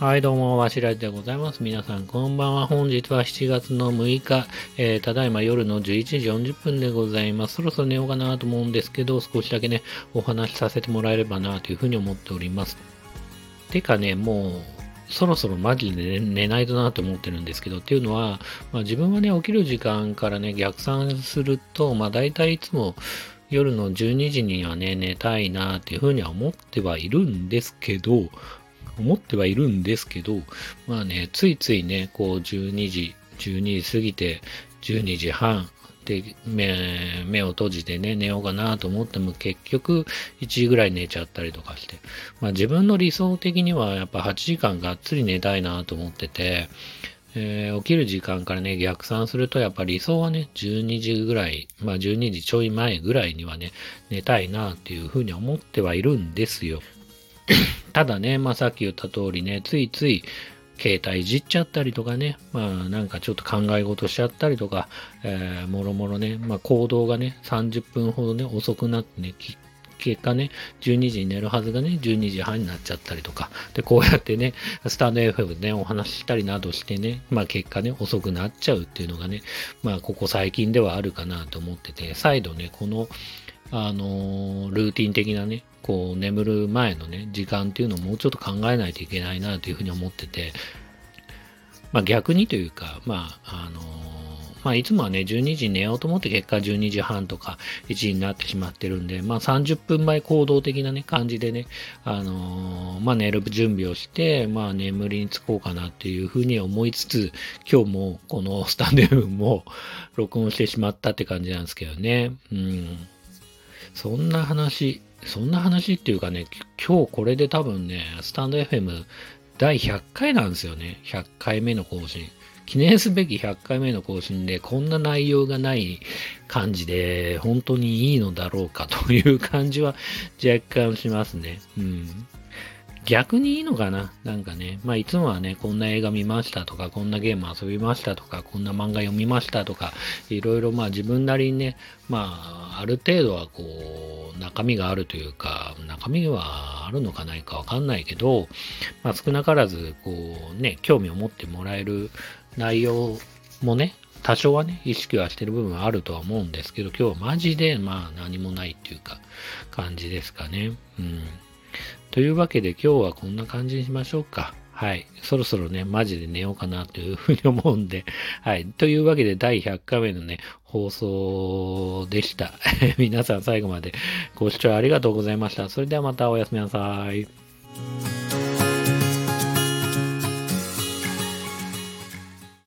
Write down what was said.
はい、どうも、わしらじでございます。皆さん、こんばんは。本日は7月の6日、えー、ただいま夜の11時40分でございます。そろそろ寝ようかなと思うんですけど、少しだけね、お話しさせてもらえればなというふうに思っております。てかね、もう、そろそろマジで寝ないとなと思ってるんですけど、っていうのは、まあ、自分はね、起きる時間からね、逆算すると、まあ大体いつも夜の12時にはね、寝たいなっていうふうには思ってはいるんですけど、思ってはいるんですけど、まあね、ついついね、こう12時、12時過ぎて、12時半で目目を閉じてね、寝ようかなと思っても結局1時ぐらい寝ちゃったりとかして、まあ自分の理想的にはやっぱ8時間がっつり寝たいなと思ってて、えー、起きる時間からね、逆算すると、やっぱ理想はね、12時ぐらい、まあ12時ちょい前ぐらいにはね、寝たいなっていうふうに思ってはいるんですよ。ただね、まあさっき言った通りね、ついつい携帯いじっちゃったりとかね、まあなんかちょっと考え事しちゃったりとか、えー、もろもろね、まあ行動がね、30分ほどね、遅くなってね、結果ね、12時に寝るはずがね、12時半になっちゃったりとか、で、こうやってね、スタンド FM でね、お話ししたりなどしてね、まあ結果ね、遅くなっちゃうっていうのがね、まあここ最近ではあるかなと思ってて、再度ね、この、あの、ルーティン的なね、こう眠る前のね、時間っていうのをもうちょっと考えないといけないなというふうに思ってて、まあ逆にというか、まあ、あのまあいつもはね、12時に寝ようと思って結果12時半とか1時になってしまってるんで、まあ30分前行動的なね、感じでね、あのまあ寝る準備をして、まあ眠りにつこうかなっていうふうに思いつつ、今日もこのスタンド F も録音してしまったって感じなんですけどね。うん。そんな話、そんな話っていうかね、今日これで多分ね、スタンド FM 第100回なんですよね。100回目の更新。記念すべき100回目の更新で、こんな内容がない感じで、本当にいいのだろうかという感じは若干しますね。うん。逆にいいのかな？なんかね、まあいつもはね、こんな映画見ましたとか、こんなゲーム遊びましたとか、こんな漫画読みましたとか、いろいろまあ自分なりにね、まあある程度はこう、中身があるというか、中身はあるのかないかわかんないけど、まあ少なからず、こうね、興味を持ってもらえる内容もね、多少はね、意識はしてる部分はあるとは思うんですけど、今日はマジでまあ何もないっていうか、感じですかね。うん。というわけで今日はこんな感じにしましょうか。はい。そろそろね、マジで寝ようかなというふうに思うんで。はい。というわけで第100回目のね、放送でした。皆さん最後までご視聴ありがとうございました。それではまたおやすみなさい。